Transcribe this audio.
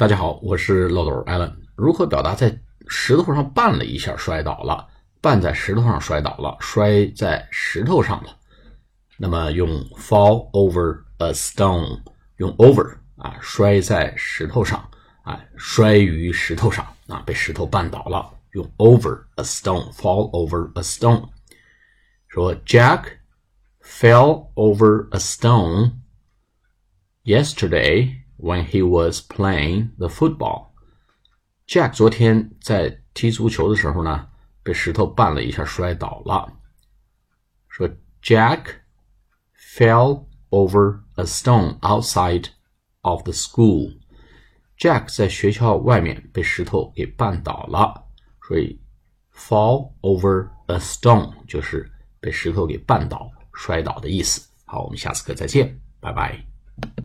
大家好，我是漏斗 Allen。如何表达在石头上绊了一下摔倒了？绊在石头上摔倒了，摔在石头上了。那么用 fall over a stone，用 over 啊，摔在石头上啊，摔于石头上啊，被石头绊倒了。用 over a stone，fall over a stone。说 Jack fell over a stone yesterday when he was playing the football. Jack 昨天在踢足球的时候呢，被石头绊了一下，摔倒了。说 Jack fell over a stone outside of the school. Jack 在学校外面被石头给绊倒了，所以 fall over a stone 就是被石头给绊倒、摔倒的意思。好，我们下次课再见，拜拜。